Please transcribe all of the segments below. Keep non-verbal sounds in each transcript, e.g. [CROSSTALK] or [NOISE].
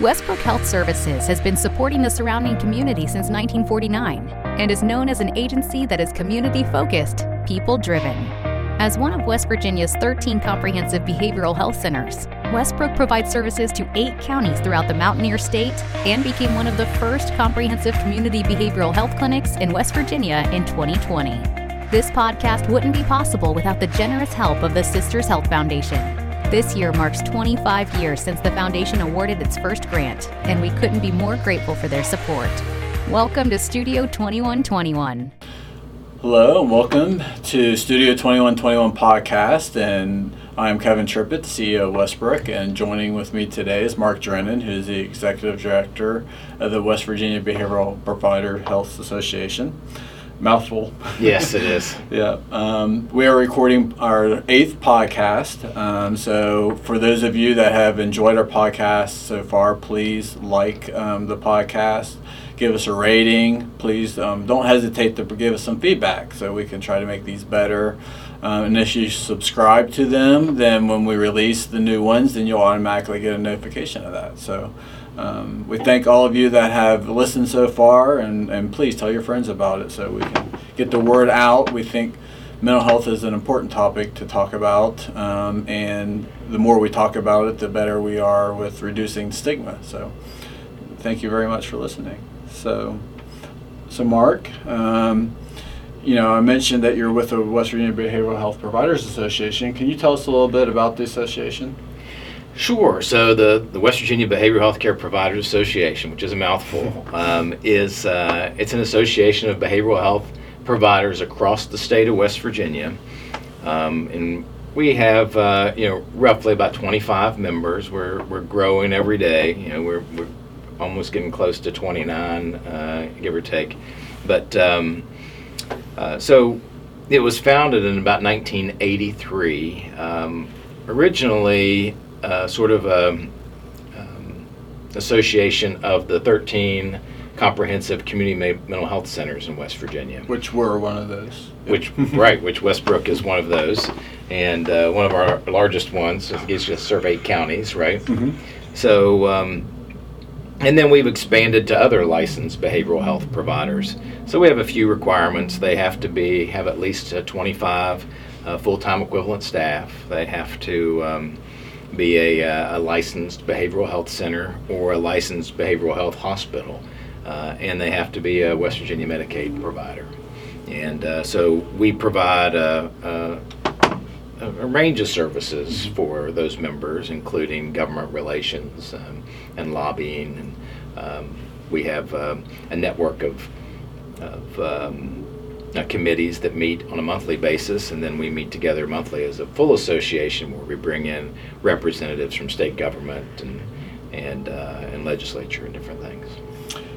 Westbrook Health Services has been supporting the surrounding community since 1949 and is known as an agency that is community focused, people driven. As one of West Virginia's 13 comprehensive behavioral health centers, Westbrook provides services to eight counties throughout the Mountaineer State and became one of the first comprehensive community behavioral health clinics in West Virginia in 2020. This podcast wouldn't be possible without the generous help of the Sisters Health Foundation. This year marks 25 years since the foundation awarded its first grant, and we couldn't be more grateful for their support. Welcome to Studio 2121. Hello and welcome to Studio 2121 podcast. And I'm Kevin Trippett, CEO of Westbrook. And joining with me today is Mark Drennan, who's the Executive Director of the West Virginia Behavioral Provider Health Association. Mouthful. Yes, it is. [LAUGHS] yeah. Um, we are recording our eighth podcast. Um, so, for those of you that have enjoyed our podcast so far, please like um, the podcast give us a rating. Please um, don't hesitate to give us some feedback so we can try to make these better. Um, and if you subscribe to them, then when we release the new ones, then you'll automatically get a notification of that. So um, we thank all of you that have listened so far, and, and please tell your friends about it so we can get the word out. We think mental health is an important topic to talk about, um, and the more we talk about it, the better we are with reducing stigma. So thank you very much for listening. So, so Mark, um, you know, I mentioned that you're with the West Virginia Behavioral Health Providers Association. Can you tell us a little bit about the association? Sure. So the, the West Virginia Behavioral Health Care Providers Association, which is a mouthful, um, is uh, it's an association of behavioral health providers across the state of West Virginia, um, and we have uh, you know roughly about 25 members. We're we're growing every day. You know we're, we're almost getting close to 29, uh, give or take. But um, uh, so it was founded in about 1983. Um, originally, uh, sort of a um, association of the 13 comprehensive community mental health centers in West Virginia. Which were one of those. Which right, which Westbrook is one of those, and uh, one of our largest ones is just eight counties, right? Mm-hmm. So. Um, and then we've expanded to other licensed behavioral health providers. So we have a few requirements. They have to be have at least 25 uh, full-time equivalent staff. They have to um, be a, uh, a, licensed behavioral health center or a licensed behavioral health hospital, uh, and they have to be a West Virginia Medicaid provider. And uh, so we provide a, a, a, range of services for those members, including government relations. Um, and lobbying. And um, we have um, a network of, of um, uh, committees that meet on a monthly basis, and then we meet together monthly as a full association where we bring in representatives from state government and and uh, and legislature and different things.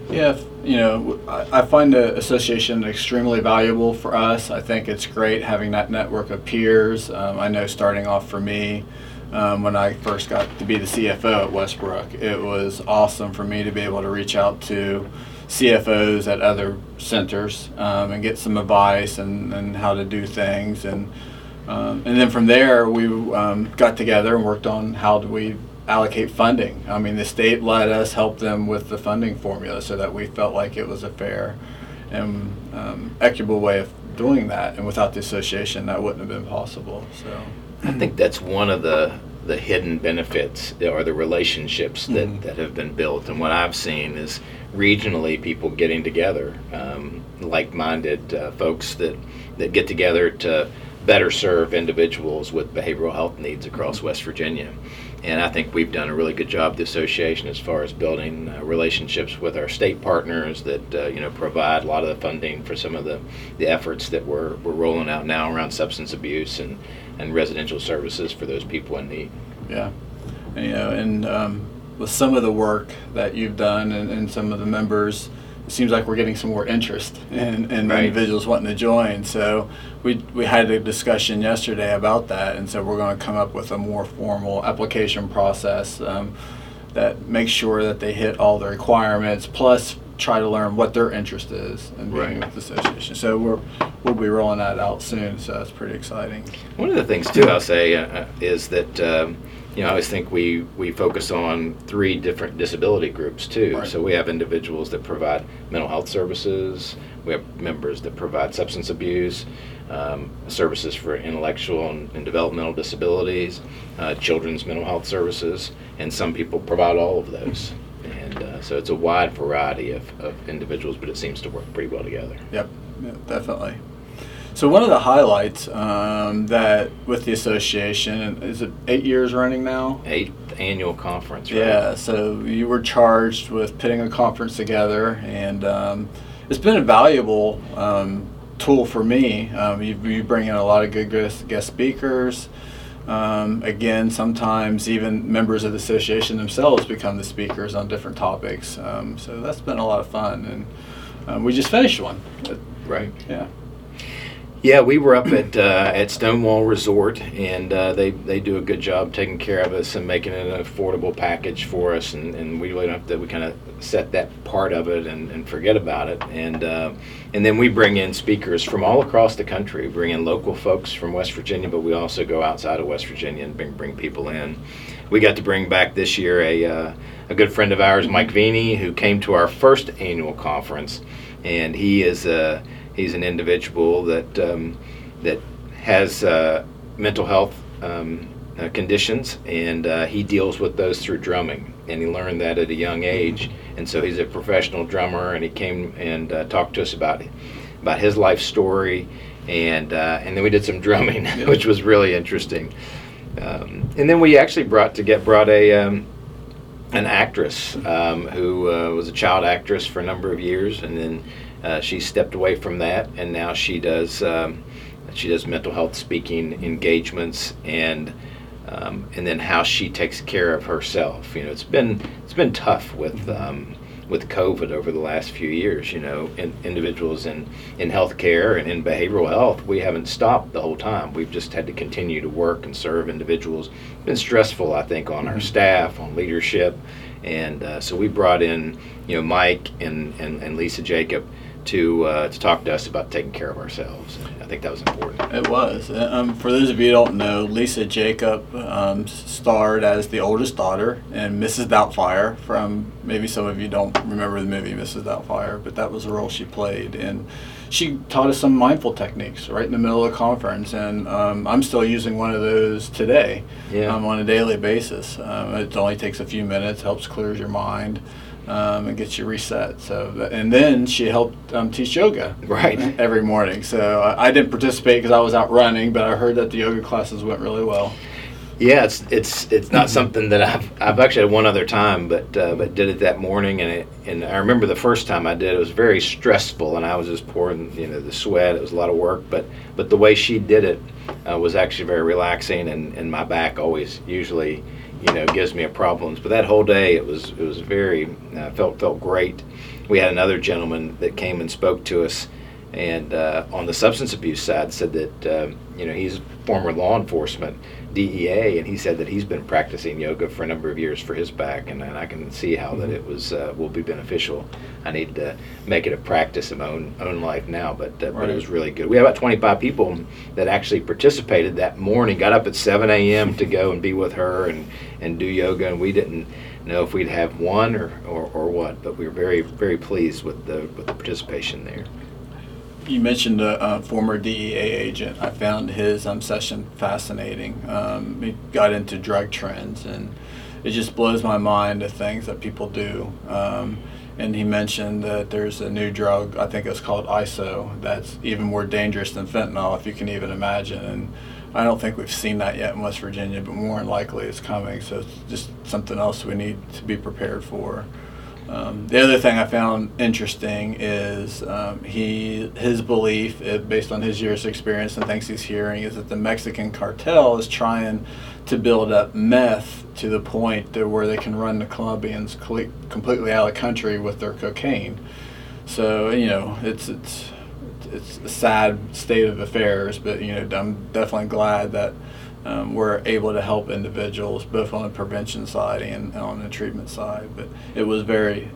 Yeah, you know, I, find the association extremely valuable for us. I think it's great having that network of peers. Um, I know starting off for me, um, when I first got to be the CFO at Westbrook. It was awesome for me to be able to reach out to CFOs at other centers um, and get some advice and, and how to do things. And, um, and then from there, we um, got together and worked on how do we allocate funding. I mean, the state let us help them with the funding formula so that we felt like it was a fair and um, equitable way of doing that. And without the association, that wouldn't have been possible. So. I think that's one of the the hidden benefits or the relationships that, mm-hmm. that have been built. And what I've seen is regionally people getting together, um, like-minded uh, folks that that get together to better serve individuals with behavioral health needs across mm-hmm. West Virginia. And I think we've done a really good job, the association, as far as building uh, relationships with our state partners that uh, you know provide a lot of the funding for some of the, the efforts that we're, we're rolling out now around substance abuse and and residential services for those people in need. Yeah, and, you know, and um, with some of the work that you've done and, and, some of the members, it seems like we're getting some more interest in, in right. individuals wanting to join. So we we had a discussion yesterday about that, and so we're going to come up with a more formal application process. Um, that makes sure that they hit all the requirements plus try to learn what their interest is in being right. with the association. So we're we'll be rolling that out soon. So that's pretty exciting. One of the things too I'll say uh, is that um, you know, I always think we, we focus on three different disability groups too. Right. So we have individuals that provide mental health services, we have members that provide substance abuse, um, services for intellectual and, and developmental disabilities, uh, children's mental health services, and some people provide all of those. And uh, so it's a wide variety of, of individuals, but it seems to work pretty well together. Yep, yeah, definitely. So one of the highlights um, that with the association is it eight years running now? Eighth annual conference, right? Yeah. So you were charged with putting a conference together, and um, it's been a valuable um, tool for me. Um, you, you bring in a lot of good guest, guest speakers. Um, again, sometimes even members of the association themselves become the speakers on different topics. Um, so that's been a lot of fun, and um, we just finished one. Right. Yeah. Yeah, we were up at uh, at Stonewall Resort, and uh, they they do a good job taking care of us and making it an affordable package for us, and, and we really don't have to. We kind of set that part of it and, and forget about it, and uh, and then we bring in speakers from all across the country. We bring in local folks from West Virginia, but we also go outside of West Virginia and bring bring people in. We got to bring back this year a uh, a good friend of ours, Mike Veny, who came to our first annual conference, and he is a he's an individual that um, that has uh, mental health um, uh, conditions, and uh, he deals with those through drumming. And he learned that at a young age, and so he's a professional drummer. And he came and uh, talked to us about about his life story, and uh, and then we did some drumming, [LAUGHS] which was really interesting. Um, and then we actually brought to get brought a um, an actress um, who uh, was a child actress for a number of years, and then uh, she stepped away from that, and now she does um, she does mental health speaking engagements and um, and then how she takes care of herself. You know, it's been it's been tough with um, with COVID over the last few years. You know, in, individuals in in healthcare and in behavioral health, we haven't stopped the whole time. We've just had to continue to work and serve individuals. It's been stressful, I think, on our staff, on leadership, and uh, so we brought in you know Mike and and, and Lisa Jakub to uh, to talk to us about taking care of ourselves. I think that was important. It was. Um, for those of you who don't know, Lisa Jakub um, starred as the oldest daughter in Mrs. Doubtfire. From maybe some of you don't remember the movie Mrs. Doubtfire, but that was the role she played. And she taught us some mindful techniques right in the middle of the conference, and um, I'm still using one of those today Yeah. um, on a daily basis. Um, it only takes a few minutes, helps clears your mind. Um, and gets you reset. So, and then she helped um, teach yoga Right. every morning. So I, I didn't participate because I was out running, but I heard that the yoga classes went really well. Yeah, it's it's it's not something that I've I've actually had one other time, but uh, but did it that morning, and it and I remember the first time I did it was very stressful, and I was just pouring you know the sweat. It was a lot of work, but but the way she did it uh, was actually very relaxing, and, and my back always usually you know gives me a problems, but that whole day it was it was very uh, felt felt great. We had another gentleman that came and spoke to us and uh, on the substance abuse side said that um, you know he's former law enforcement DEA and he said that he's been practicing yoga for a number of years for his back and, and I can see how that it was uh, will be beneficial. I need to make it a practice in my own own life now but uh, but it was really good. We had about 25 people that actually participated that morning got up at 7 a.m. to go and be with her and and do yoga and we didn't know if we'd have one or, or, or what but we were very very pleased with the with the participation there You mentioned a, former DEA agent. I found his um, session fascinating. Um, he got into drug trends, and it just blows my mind the things that people do. Um, and he mentioned that there's a new drug, I think it's called ISO, that's even more dangerous than fentanyl, if you can even imagine. And I don't think we've seen that yet in West Virginia, but more than likely it's coming. So it's just something else we need to be prepared for. Um, the other thing I found interesting is um, he his belief, uh, based on his years' experience and things he's hearing, is that the Mexican cartel is trying to build up meth to the point where they can run the Colombians completely out of the country with their cocaine. So you know, it's it's it's a sad state of affairs, but you know, I'm definitely glad that um, we're able to help individuals both on the prevention side and, and on the treatment side. But it was very,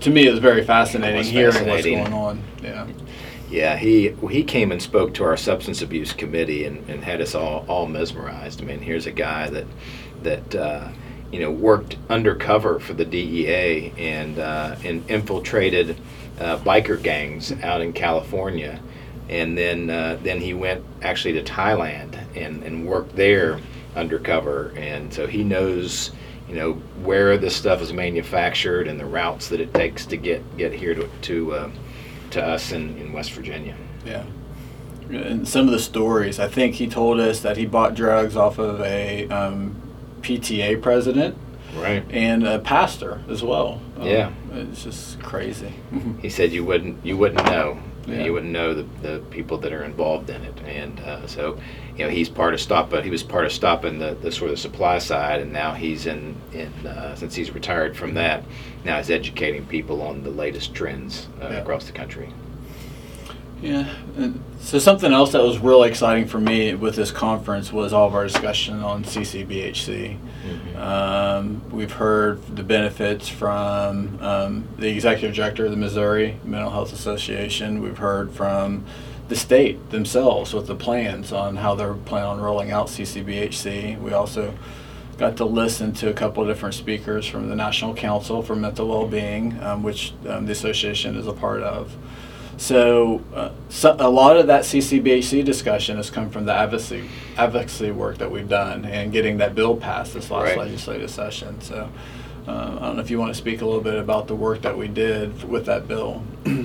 to me, it was very fascinating was hearing fascinating. what's going on. Yeah. Yeah, he he came and spoke to our substance abuse committee and, and had us all all mesmerized. I mean, here's a guy that that uh, you know worked undercover for the DEA and uh, and infiltrated uh, biker gangs out in California, and then uh, then he went actually to Thailand and and worked there undercover, and so he knows you know where this stuff is manufactured and the routes that it takes to get get here to to, uh, to us in, in West Virginia. Yeah. And some of the stories, I think he told us that he bought drugs off of a um, PTA president Right. and a pastor as well. Um, Yeah. It's just crazy. [LAUGHS] He said you wouldn't you wouldn't know. Yeah. You wouldn't know the, the people that are involved in it, and uh, so you know he's part of stop. He was part of stopping the, the sort of supply side, and now he's in in uh, since he's retired from that. Now he's educating people on the latest trends uh, Yeah. across the country. Yeah. And so something else that was really exciting for me with this conference was all of our discussion on CCBHC. Um, we've heard the benefits from um, the executive director of the Missouri Mental Health Association. We've heard from the state themselves with the plans on how they're planning on rolling out CCBHC. We also got to listen to a couple of different speakers from the National Council for Mental Wellbeing, um, which um, the association is a part of. So, uh, so a lot of that CCBHC discussion has come from the advocacy advocacy work that we've done and getting that bill passed this last Right. legislative session. So, uh, I don't know if you want to speak a little bit about the work that we did with that bill. [CLEARS THROAT]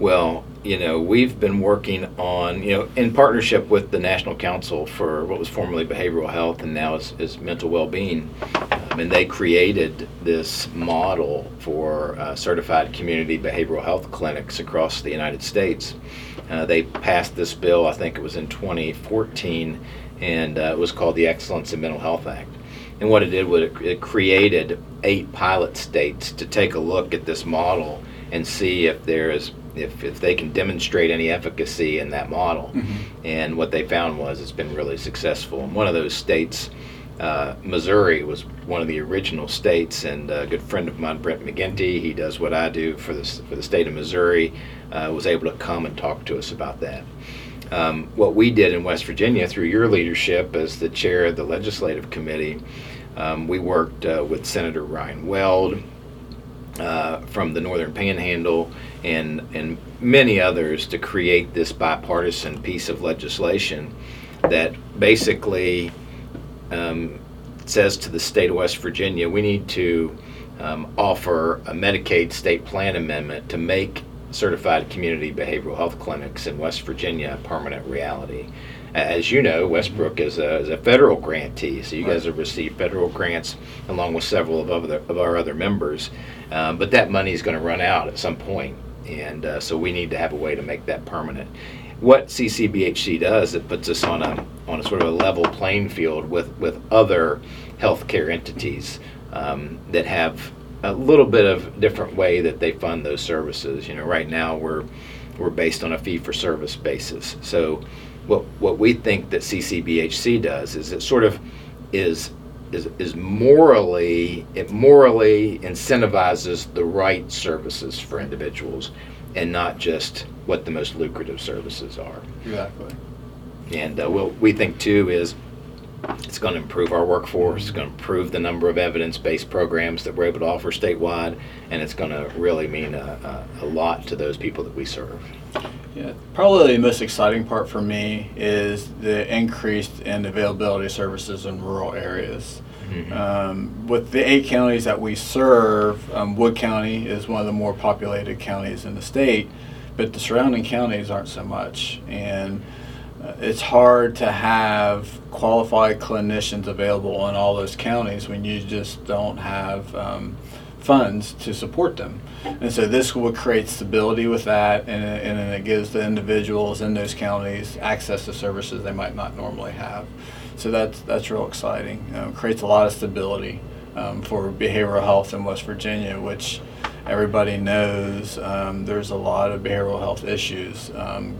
Well, you know, we've been working on, you know, in partnership with the National Council for what was formerly behavioral health and now is, is mental well and they created this model for uh, certified community behavioral health clinics across the United States. Uh, they passed this bill, I think it was in 2014, and uh, it was called the Excellence in Mental Health Act. And what it did was it, it created eight pilot states to take a look at this model and see if there is if, if they can demonstrate any efficacy in that model. And what they found was it's been really successful. And one of those states, uh, Missouri, was one of the original states. And a good friend of mine, Brent McGinty, he does what I do for the for the state of Missouri, uh, was able to come and talk to us about that. Um, what we did in West Virginia through your leadership as the chair of the legislative committee, um, we worked uh, with Senator Ryan Weld uh, from the Northern Panhandle and and many others to create this bipartisan piece of legislation that basically um, says to the state of West Virginia, we need to um, offer a Medicaid state plan amendment to make certified community behavioral health clinics in West Virginia a permanent reality. As you know, Westbrook is a, is a federal grantee, so you guys have received federal grants along with several of, other, of our other members. Um, but that money is going to run out at some point, and uh, so we need to have a way to make that permanent. What CCBHC does, it puts us on a on a sort of a level playing field with with other healthcare entities um, that have a little bit of different way that they fund those services. You know, right now we're we're based on a fee for service basis. So what what we think that CCBHC does is it sort of is is, is morally it morally incentivizes the right services for individuals and not just what the most lucrative services are. Exactly. And uh, what we think too is it's going to improve our workforce, it's going to improve the number of evidence based programs that we're able to offer statewide, and it's going to really mean a, a, a lot to those people that we serve. Yeah, probably the most exciting part for me is the increase in availability of services in rural areas. Um, with the eight counties that we serve, um, Wood County is one of the more populated counties in the state, but the surrounding counties aren't so much. And uh, it's hard to have qualified clinicians available in all those counties when you just don't have um, funds to support them. And so this will create stability with that, and, and it gives the individuals in those counties access to services they might not normally have. So that's that's real exciting. Um, creates a lot of stability um, for behavioral health in West Virginia, which everybody knows um, there's a lot of behavioral health issues um,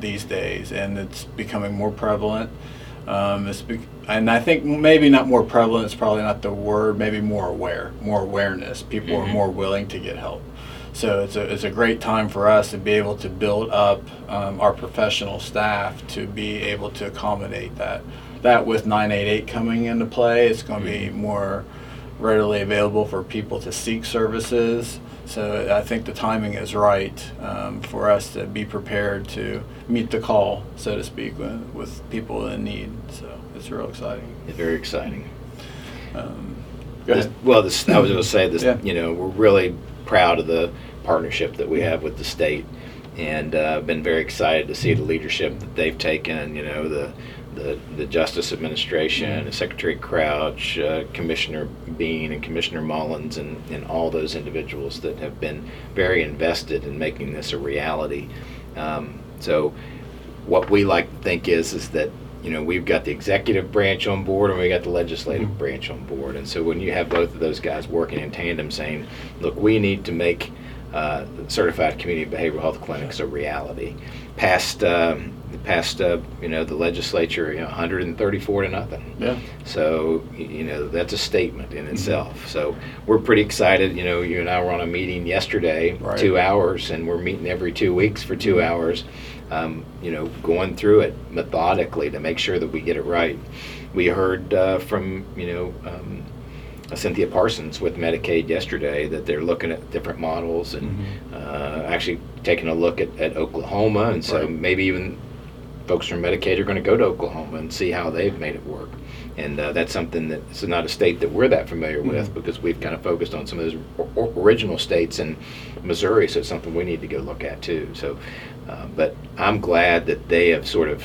these days, and it's becoming more prevalent. Um, it's be- and I think maybe not more prevalent. is probably not the word. Maybe more aware, more awareness. People are Mhm. more willing to get help. So it's a, it's a great time for us to be able to build up um, our professional staff to be able to accommodate that that with 988 coming into play, it's going to be more readily available for people to seek services. So I think the timing is right um, for us to be prepared to meet the call, so to speak, with, with people in need. So it's real exciting. It's Very exciting. Um, This- Well, this, I was going to say this. Yeah. You know, we're really proud of the partnership that we have with the state, and uh, been very excited to see the leadership that they've taken. You know, the the, the Justice Administration, Secretary Crouch, uh, Commissioner Beane, and Commissioner Mullins, and, and all those individuals that have been very invested in making this a reality. Um, so, what we like to think is is that you know we've got the executive branch on board and we got the legislative branch on board. And so when you have both of those guys working in tandem saying look we need to make uh, certified community behavioral health clinics a reality passed um, passed uh, you know the legislature you know 134 to nothing Yeah. so you know that's a statement in itself. So we're pretty excited. You know, you and I were on a meeting yesterday, Right. two hours, and we're meeting every two weeks for 2 hours. Um, you know, going through it methodically to make sure that we get it right. We heard uh, from you know. Um, Cynthia Parsons with Medicaid yesterday that they're looking at different models and uh, actually taking a look at, at Oklahoma, and so Right. maybe even folks from Medicaid are going to go to Oklahoma and see how they've made it work. And uh, that's something that it's not a state that we're that familiar with because we've kind of focused on some of those o- o- original states in Missouri. So it's something we need to go look at too. So, uh, but I'm glad that they have sort of,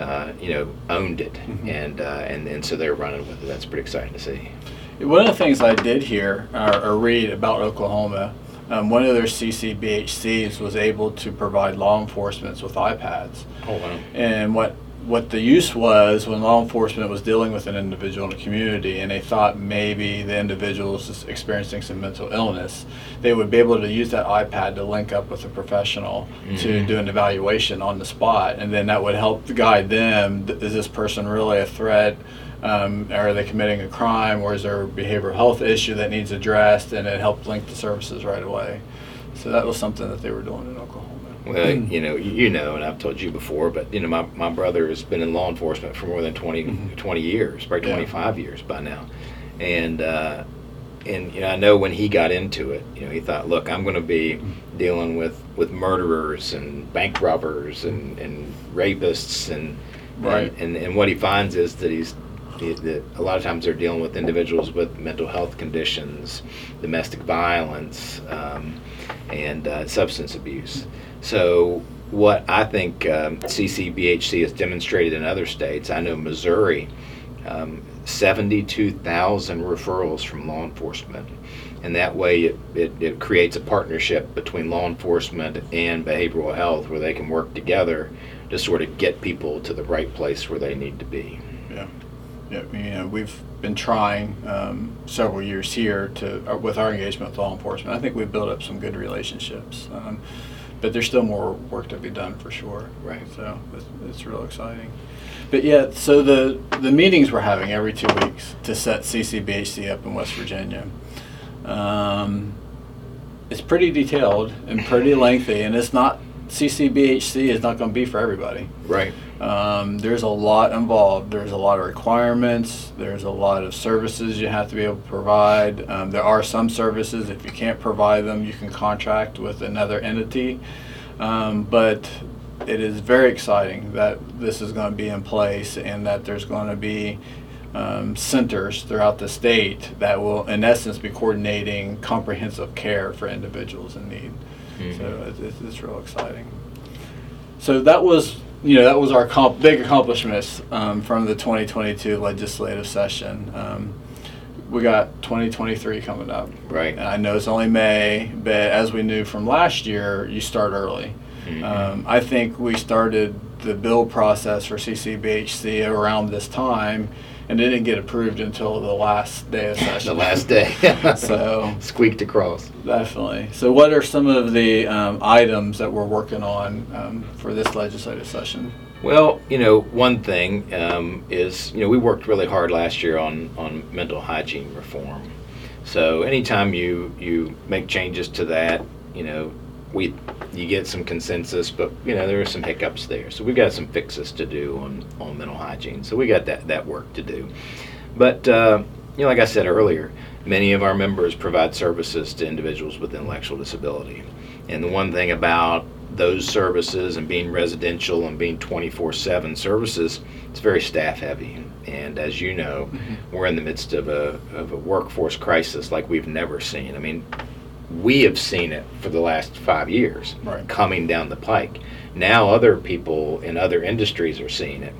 uh, you know, owned it, and uh, and and so they're running with it. That's pretty exciting to see. One of the things I did hear or, or read about Oklahoma, um, one of their CCBHCs was able to provide law enforcement with iPads. Oh wow. And what what the use was when law enforcement was dealing with an individual in the community and they thought maybe the individual was experiencing some mental illness, they would be able to use that iPad to link up with a professional to Mhm. do an evaluation on the spot. And then that would help guide them. Is this person really a threat? Um, are they committing a crime or is there a behavioral health issue that needs addressed? And it helped link the services right away. So that was something that they were doing in Oklahoma. Well, you know, you you know, and I've told you before, but you know, my, my brother has been in law enforcement for more than 20, 20 years, probably Yeah. 25 years by now. And, uh, and, you know, I know when he got into it, you know, he thought, look, I'm going to be dealing with, with murderers and bank robbers and, and rapists and, Right. and, and, and what he finds is that he's, he- a lot of times they're dealing with individuals with mental health conditions, domestic violence, um, and uh, substance abuse. So, what I think um, CCBHC has demonstrated in other states, I know Missouri, um, 72,000 referrals from law enforcement. And that way, it, it, it creates a partnership between law enforcement and behavioral health where they can work together to sort of get people to the right place where they need to be. Yeah. You know, we've been trying um, several years here to uh, with our engagement with law enforcement. I think we've built up some good relationships, um, but there's still more work to be done for sure. Right. So it's, it's real exciting. But yeah, so the the meetings we're having every two weeks to set CCBHC up in West Virginia. Um, it's pretty detailed and pretty lengthy, and it's not CCBHC is not going to be for everybody. Right. Um, there's a lot involved. There's a lot of requirements. There's a lot of services you have to be able to provide. Um, there are some services, if you can't provide them, you can contract with another entity. Um, but it is very exciting that this is going to be in place and that there's going to be um, centers throughout the state that will, in essence, be coordinating comprehensive care for individuals in need. So it's, it's, it's real exciting. So that was, you know, that was our comp- big accomplishments um, from the 2022 legislative session. Um, we got 2023 coming up. Right. And I know it's only May, but as we knew from last year, you start early. Mhm. Um, I think we started the bill process for CCBHC around this time, and it didn't get approved until the last day of [LAUGHS] session. The last day. [LAUGHS] So- [LAUGHS] squeaked across. Definitely. So, what are some of the um, items that we're working on um, for this legislative session? Well, you know, one thing um, is, you know, we worked really hard last year on, on mental hygiene reform. So anytime you, you make changes to that, you know, we you get some consensus, but you know there are some hiccups there. So we've got some fixes to do on on mental hygiene. So we got that that work to do. But uh, you know, like I said earlier, many of our members provide services to individuals with intellectual disability. And the one thing about those services and being residential and being 24/7 services, it's very staff heavy. And as you know, mm-hmm. we're in the midst of a of a workforce crisis like we've never seen. I mean, we have seen it for the last five years right. coming down the pike. Now other people in other industries are seeing it.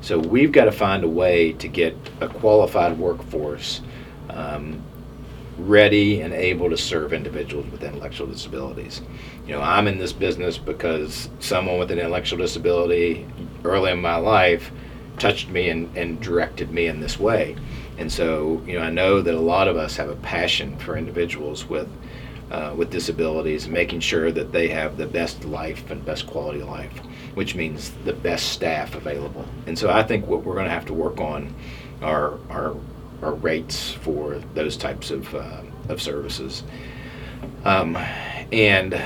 So we've got to find a way to get a qualified workforce um, ready and able to serve individuals with intellectual disabilities. You know, I'm in this business because someone with an intellectual disability early in my life touched me and, and directed me in this way. And so, you know, I know that a lot of us have a passion for individuals with uh, with disabilities making sure that they have the best life and best quality of life, which means the best staff available. And so I think what we're going to have to work on are, are, are rates for those types of, uh, of services. Um, and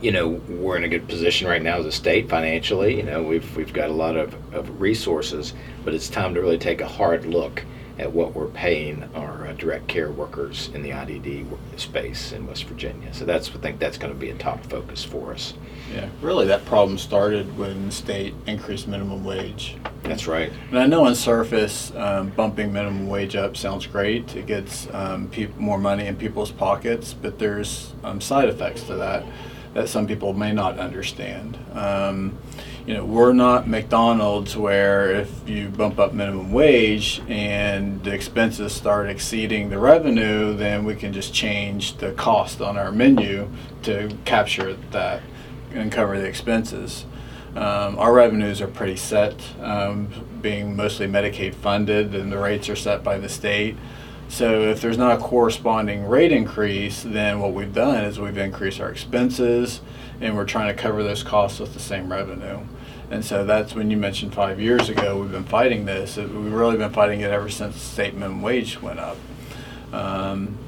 you know we're in a good position right now as a state financially you know we've we've got a lot of, of resources but it's time to really take a hard look at what we're paying our uh, direct care workers in the IDD space in West Virginia. So that's I think that's going to be a top focus for us. Yeah, really, that problem started when the state increased minimum wage. That's right. And I know on surface, um, bumping minimum wage up sounds great. It gets um, pe- more money in people's pockets, but there's um, side effects to that that some people may not understand. Um, you know, we're not McDonald's where if you bump up minimum wage and the expenses start exceeding the revenue, then we can just change the cost on our menu to capture that and cover the expenses. Um, our revenues are pretty set, um, being mostly Medicaid funded, and the rates are set by the state. So if there's not a corresponding rate increase, then what we've done is we've increased our expenses and we're trying to cover those costs with the same revenue. And so that's when you mentioned five years ago, we've been fighting this. We've really been fighting it ever since state minimum wage went up. Um,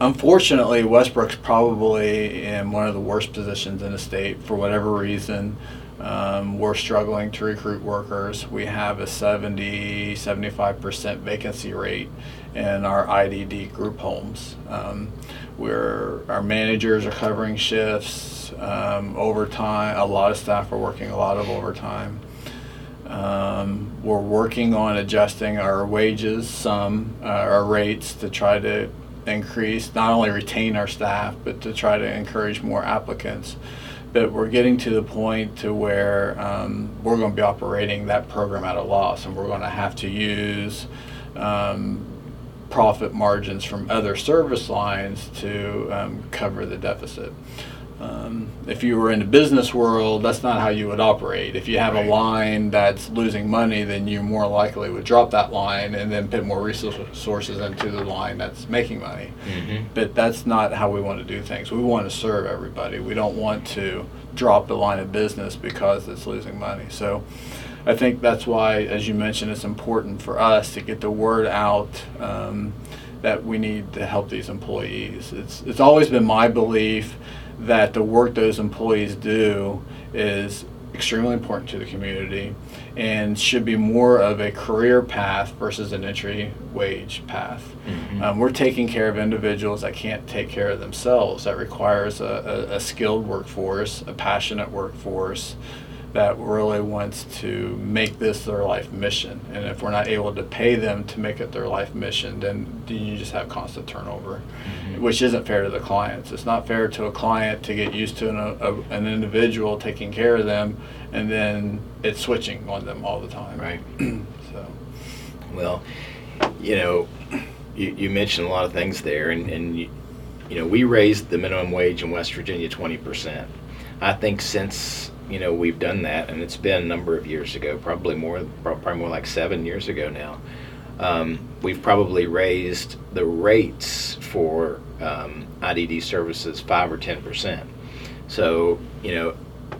unfortunately, Westbrook's probably in one of the worst positions in the state for whatever reason. Um, we're struggling to recruit workers. We have a 70, 75% vacancy rate in our IDD group homes. Um, where our managers are covering shifts, um, overtime. A lot of staff are working a lot of overtime. Um, we're working on adjusting our wages, some uh, our rates to try to increase, not only retain our staff, but to try to encourage more applicants. But we're getting to the point to where um, we're going to be operating that program at a loss, and we're going to have to use um, profit margins from other service lines to um, cover the deficit. Um, if you were in the business world, that's not how you would operate. If you have right. a line that's losing money, then you more likely would drop that line and then put more resources into the line that's making money. Mm-hmm. But that's not how we want to do things. We want to serve everybody. We don't want to drop the line of business because it's losing money. So I think that's why, as you mentioned, it's important for us to get the word out um, that we need to help these employees. It's it's always been my belief that the work those employees do is extremely important to the community and should be more of a career path versus an entry wage path. Mm-hmm. Um, we're taking care of individuals that can't take care of themselves. That requires a, a, a skilled workforce, a passionate workforce, that really wants to make this their life mission. And if we're not able to pay them to make it their life mission, then, then you just have constant turnover, mm-hmm. which isn't fair to the clients. It's not fair to a client to get used to an, a, an individual taking care of them and then it's switching on them all the time. Right. [CLEARS THROAT] so, well, you know, you, you mentioned a lot of things there, and, and you, you know, we raised the minimum wage in West Virginia 20%. I think since you know we've done that, and it's been a number of years ago, probably more, probably more like seven years ago now. Um, we've probably raised the rates for um, IDD services five or ten percent. So you know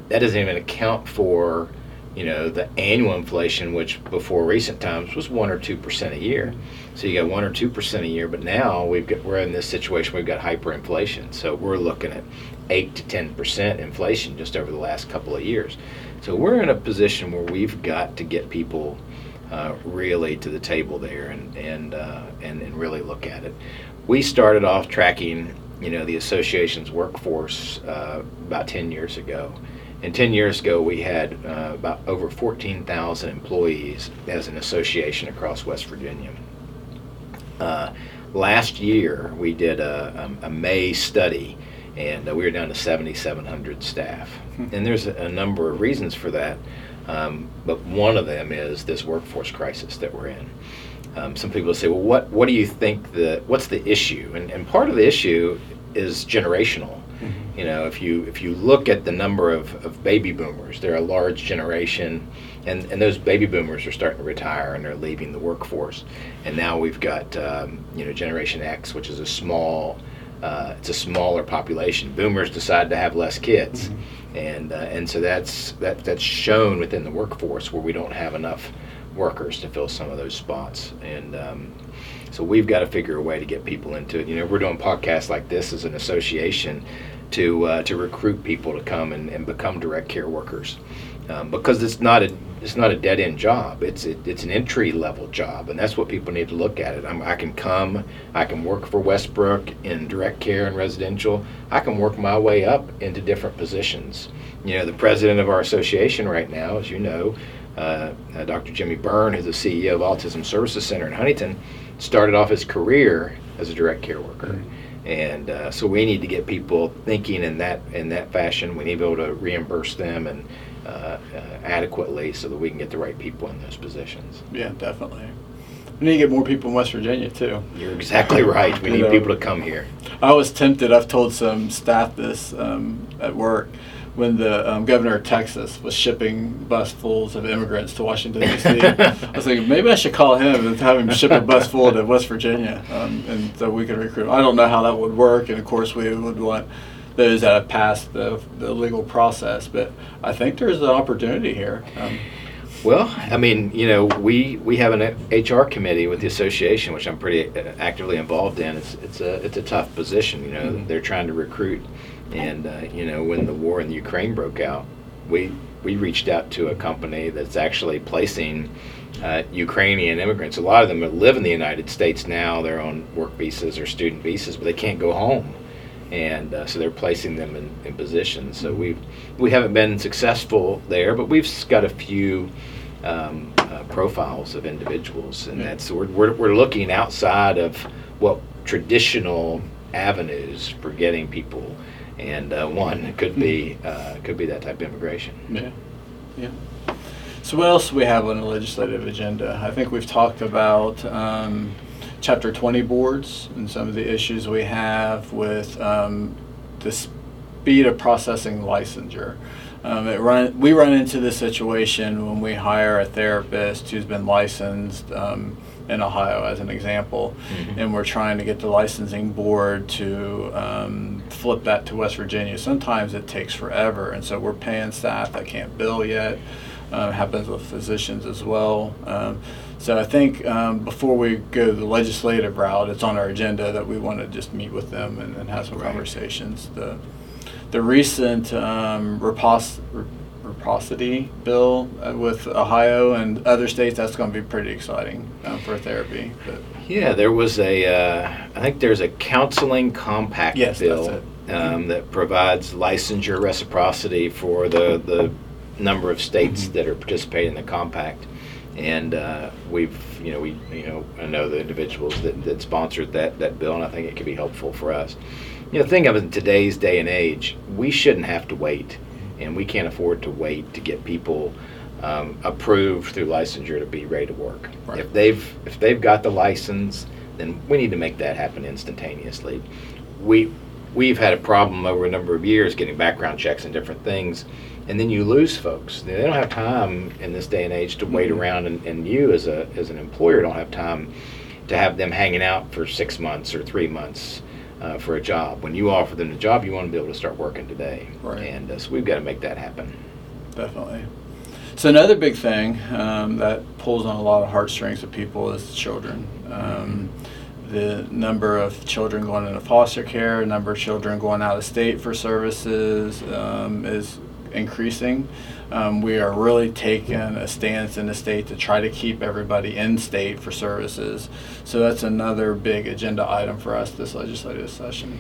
that doesn't even account for you know, the annual inflation, which before recent times was one or two percent a year. So you got one or two percent a year, but now we've got we're in this situation. We've got hyperinflation, so we're looking at eight to ten percent inflation just over the last couple of years. So we're in a position where we've got to get people uh, really to the table there and and, uh, and and really look at it. We started off tracking, you know, the association's workforce uh, about ten years ago and 10 years ago, we had uh, about over 14,000 employees as an association across West Virginia. Uh, last year, we did a, a, a May study, and uh, we were down to 7,700 staff. Hmm. And there's a, a, number of reasons for that, um, but one of them is this workforce crisis that we're in. Um, some people say, well, what, what do you think the, what's the issue? And, and part of the issue is generational Mm-hmm. You know, if you if you look at the number of, of baby boomers, they're a large generation, and, and those baby boomers are starting to retire and they're leaving the workforce. And now we've got um, you know Generation X, which is a small uh, it's a smaller population. Boomers decide to have less kids, mm-hmm. and uh, and so that's that that's shown within the workforce where we don't have enough workers to fill some of those spots. And um, so we've got to figure a way to get people into it. You know, we're doing podcasts like this as an association to uh, to recruit people to come and, and become direct care workers um, because it's not a it's not a dead end job. It's it, it's an entry level job, and that's what people need to look at it. I'm, i can come, I can work for Westbrook in direct care and residential. I can work my way up into different positions. You know, the president of our association right now, as you know, uh, uh, Dr. Jimmy Byrne, who's the CEO of Autism Services Center in Huntington, started off his career as a direct care worker. Mm-hmm and uh, so we need to get people thinking in that in that fashion. We need to be able to reimburse them and uh, uh, adequately so that we can get the right people in those positions. Yeah, definitely. We need to get more people in West Virginia too. You're exactly right. We need know, people to come here. I was tempted. I've told some staff this um, at work when the um, governor of Texas was shipping busfuls of immigrants to Washington D.C. [LAUGHS] I was thinking maybe I should call him and have him ship a bus full to West Virginia, um, and so we could recruit. I don't know how that would work, and of course we would want those that have passed the, the legal process, but I think there's an opportunity here. Um, well, I mean, you know, we we have an HR committee with the association, which I'm pretty uh, actively involved in. It's it's a it's a tough position. You know, mm-hmm. they're trying to recruit and uh, you know, when the war in the Ukraine broke out, we we reached out to a company that's actually placing uh, Ukrainian immigrants. A lot of them live in the United States now. They're on work visas or student visas, but they can't go home, and uh, so they're placing them in, in positions. So we've we haven't been successful there, but we've got a few. Um, uh, profiles of individuals, and that's we're, we're, we're looking outside of what traditional avenues for getting people and uh, one could be uh, could be that type of immigration. Yeah, yeah. So what else do we have on the legislative agenda? I think we've talked about um, Chapter 20 boards and some of the issues we have with um, the speed of processing licensure. Um, run, we run into this situation when we hire a therapist who's been licensed um, in Ohio, as an example, mm-hmm. and we're trying to get the licensing board to um, flip that to West Virginia. Sometimes it takes forever, and so we're paying staff that can't bill yet. Uh, happens with physicians as well. Um, so I think um, before we go the legislative route, it's on our agenda that we want to just meet with them and, and have some right. conversations. The the recent um, repos- reciprocity bill uh, with Ohio and other states, that's going to be pretty exciting uh, for therapy. But. Yeah, there was a. Uh, I think there's a counseling compact yes, bill um, that provides licensure reciprocity for the, the number of states mm-hmm. that are participating in the compact. And uh, we've, you know, we, you know, I know the individuals that, that sponsored that, that bill, and I think it could be helpful for us. You know, think of in today's day and age, we shouldn't have to wait and we can't afford to wait to get people um, approved through licensure to be ready to work. Right. If they've if they've got the license, then we need to make that happen instantaneously. We we've had a problem over a number of years getting background checks and different things, and then you lose folks. They don't have time in this day and age to wait mm-hmm. around, and, and you as a as an employer don't have time to have them hanging out for six months or three months uh, for a job. When you offer them the job, you want to be able to start working today. Right. And uh, so we've got to make that happen. Definitely. So another big thing um, that pulls on a lot of heartstrings of people is children. Um, the number of children going into foster care, number of children going out of state for services um, is increasing. Um, we are really taking a stance in the state to try to keep everybody in state for services. So that's another big agenda item for us this legislative session.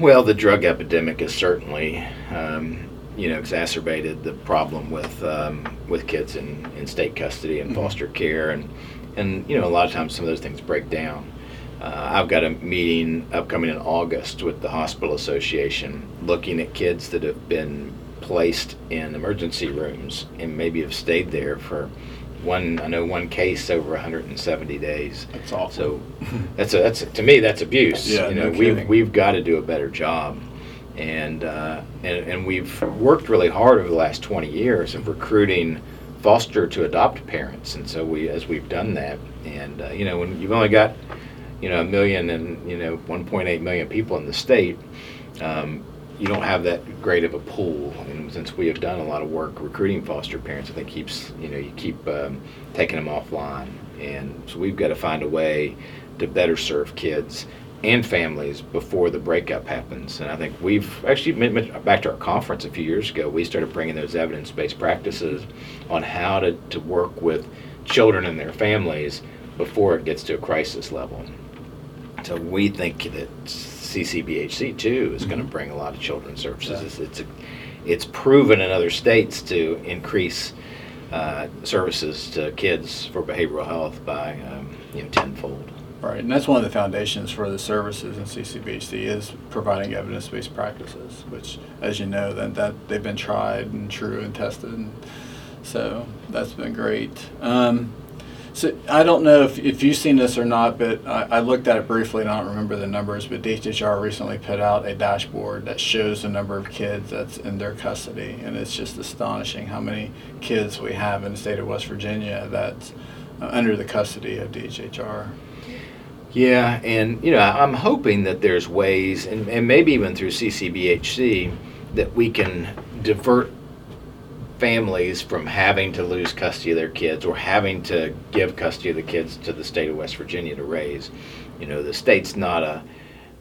Well, the drug epidemic has certainly, um, you know, exacerbated the problem with um, with kids in, in state custody and mm-hmm. foster care, and and you know, a lot of times some of those things break down. Uh, I've got a meeting upcoming in August with the Hospital Association looking at kids that have been placed in emergency rooms and maybe have stayed there for one. I know one case over 170 days. That's awful. So that's a, that's a, to me that's abuse. Yeah, you know, no we've we've got to do a better job. And, uh, and and we've worked really hard over the last 20 years of recruiting foster to adopt parents, and so we as we've done that, and uh, you know when you've only got you know a million and you know 1.8 million people in the state, um, you don't have that great of a pool. And since we have done a lot of work recruiting foster parents, I think keeps you know you keep um, taking them offline, and so we've got to find a way to better serve kids and families before the breakup happens. And I think we've actually back to our conference a few years ago. We started bringing those evidence-based practices on how to, to work with children and their families before it gets to a crisis level. So we think that CCBHC too is mm-hmm. going to bring a lot of children's services. It's it's, a, it's, proven in other states to increase uh, services to kids for behavioral health by um, you know tenfold. Right, and that's one of the foundations for the services in CCBHC is providing evidence-based practices, which, as you know, that, that they've been tried and true and tested, and so that's been great. Um, so I don't know if, if you've seen this or not, but I, I, looked at it briefly and I don't remember the numbers, but DHR recently put out a dashboard that shows the number of kids that's in their custody. And it's just astonishing how many kids we have in the state of West Virginia that's uh, under the custody of DHR. Yeah, and you know, I'm hoping that there's ways, and, and maybe even through CCBHC, that we can divert families from having to lose custody of their kids or having to give custody of the kids to the state of West Virginia to raise. You know, the state's not a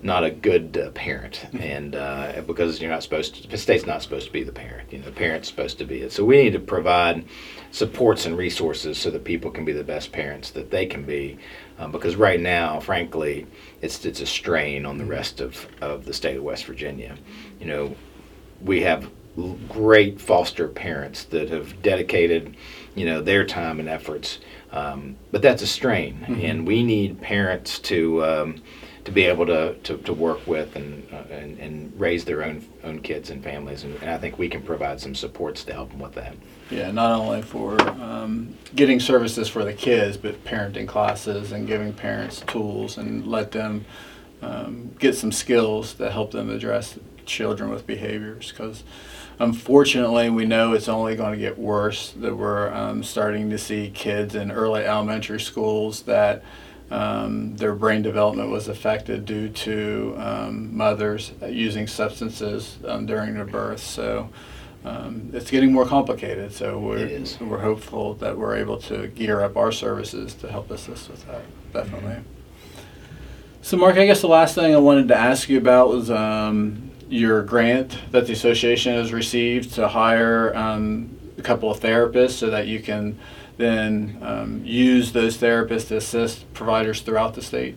not a good uh, parent, mm-hmm. and uh, because you're not supposed to, the state's not supposed to be the parent. You know, the parent's supposed to be it. So we need to provide supports and resources so that people can be the best parents that they can be. Um, because right now, frankly, it's it's a strain on the mm-hmm. rest of, of the state of West Virginia. You know, we have great foster parents that have dedicated, you know, their time and efforts. Um, but that's a strain, mm-hmm. and we need parents to um, to be able to, to, to work with and, uh, and, and raise their own own kids and families, and, and, I think we can provide some supports to help them with that. Yeah, not only for um, getting services for the kids, but parenting classes and giving parents tools and let them um, get some skills that help them address children with behaviors because unfortunately, we know it's only going to get worse. That we're um, starting to see kids in early elementary schools that um, their brain development was affected due to um, mothers using substances um, during their birth. So. Um, it's getting more complicated, so we're, we're hopeful that we're able to gear up our services to help assist with that, definitely. Mm-hmm. So, Mark, I guess the last thing I wanted to ask you about was um, your grant that the association has received to hire um, a couple of therapists so that you can then um, use those therapists to assist providers throughout the state?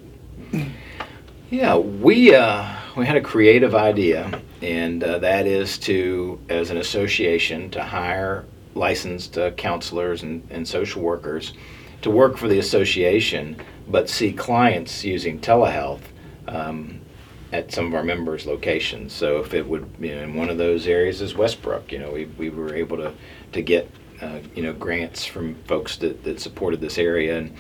Yeah, we uh, we had a creative idea, and uh, that is to, as an association, to hire licensed uh, counselors and, and social workers to work for the association, but see clients using telehealth. Um, at some of our members' locations. So if it would, you know, in one of those areas is Westbrook, you know, we, we were able to, to get, uh, you know, grants from folks that, that supported this area. And,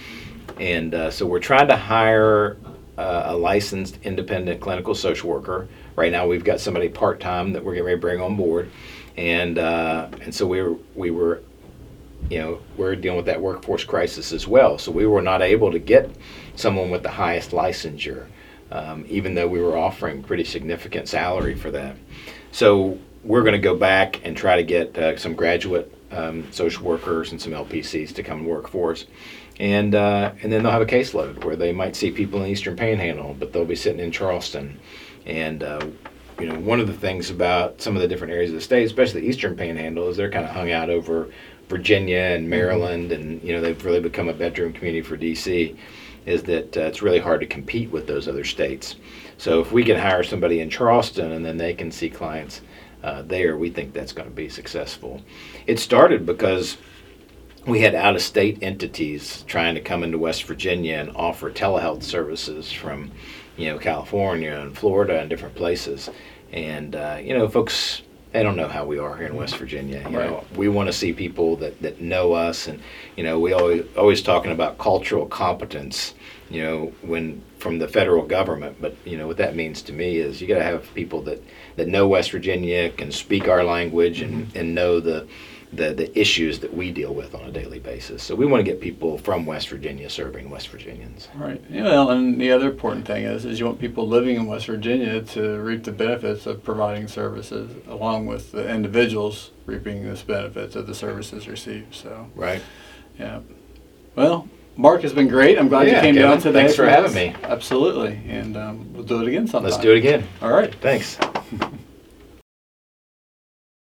and uh, so we're trying to hire uh, a licensed independent clinical social worker. Right now we've got somebody part-time that we're getting ready to bring on board. And, uh, and so we were, we were you know, we're dealing with that workforce crisis as well. So we were not able to get someone with the highest licensure um, even though we were offering pretty significant salary for that. So we're going to go back and try to get uh, some graduate um, social workers and some LPCs to come and work for us. And, uh, and then they'll have a caseload where they might see people in the Eastern Panhandle, but they'll be sitting in Charleston. And, uh, you know, one of the things about some of the different areas of the state, especially the Eastern Panhandle, is they're kind of hung out over Virginia and Maryland, and, you know, they've really become a bedroom community for DC, is that uh, it's really hard to compete with those other states. So if we can hire somebody in Charleston and then they can see clients uh, there, we think that's going to be successful. It started because we had out of state entities trying to come into West Virginia and offer telehealth services from, you know, California and Florida and different places. And, uh, you know, folks, they don't know how we are here in West mm-hmm. Virginia. You know, we want to see people that, that know us. And, you know, we always, always talking about cultural competence, you know, when from the federal government. But, you know, what that means to me is you got to have people that, that know West Virginia, can speak our language and, mm-hmm. and know the, the, the issues that we deal with on a daily basis. So we want to get people from West Virginia serving West Virginians. Right. Know, and the other important thing is, is you want people living in West Virginia to reap the benefits of providing services, along with the individuals reaping those benefits of the services received. So, Right. yeah. Well, Mark has been great. I'm glad Yeah, you came Kevin, down today. thanks for having us. me. Absolutely, and um, we'll do it again sometime. Let's do it again. All right. Thanks. [LAUGHS]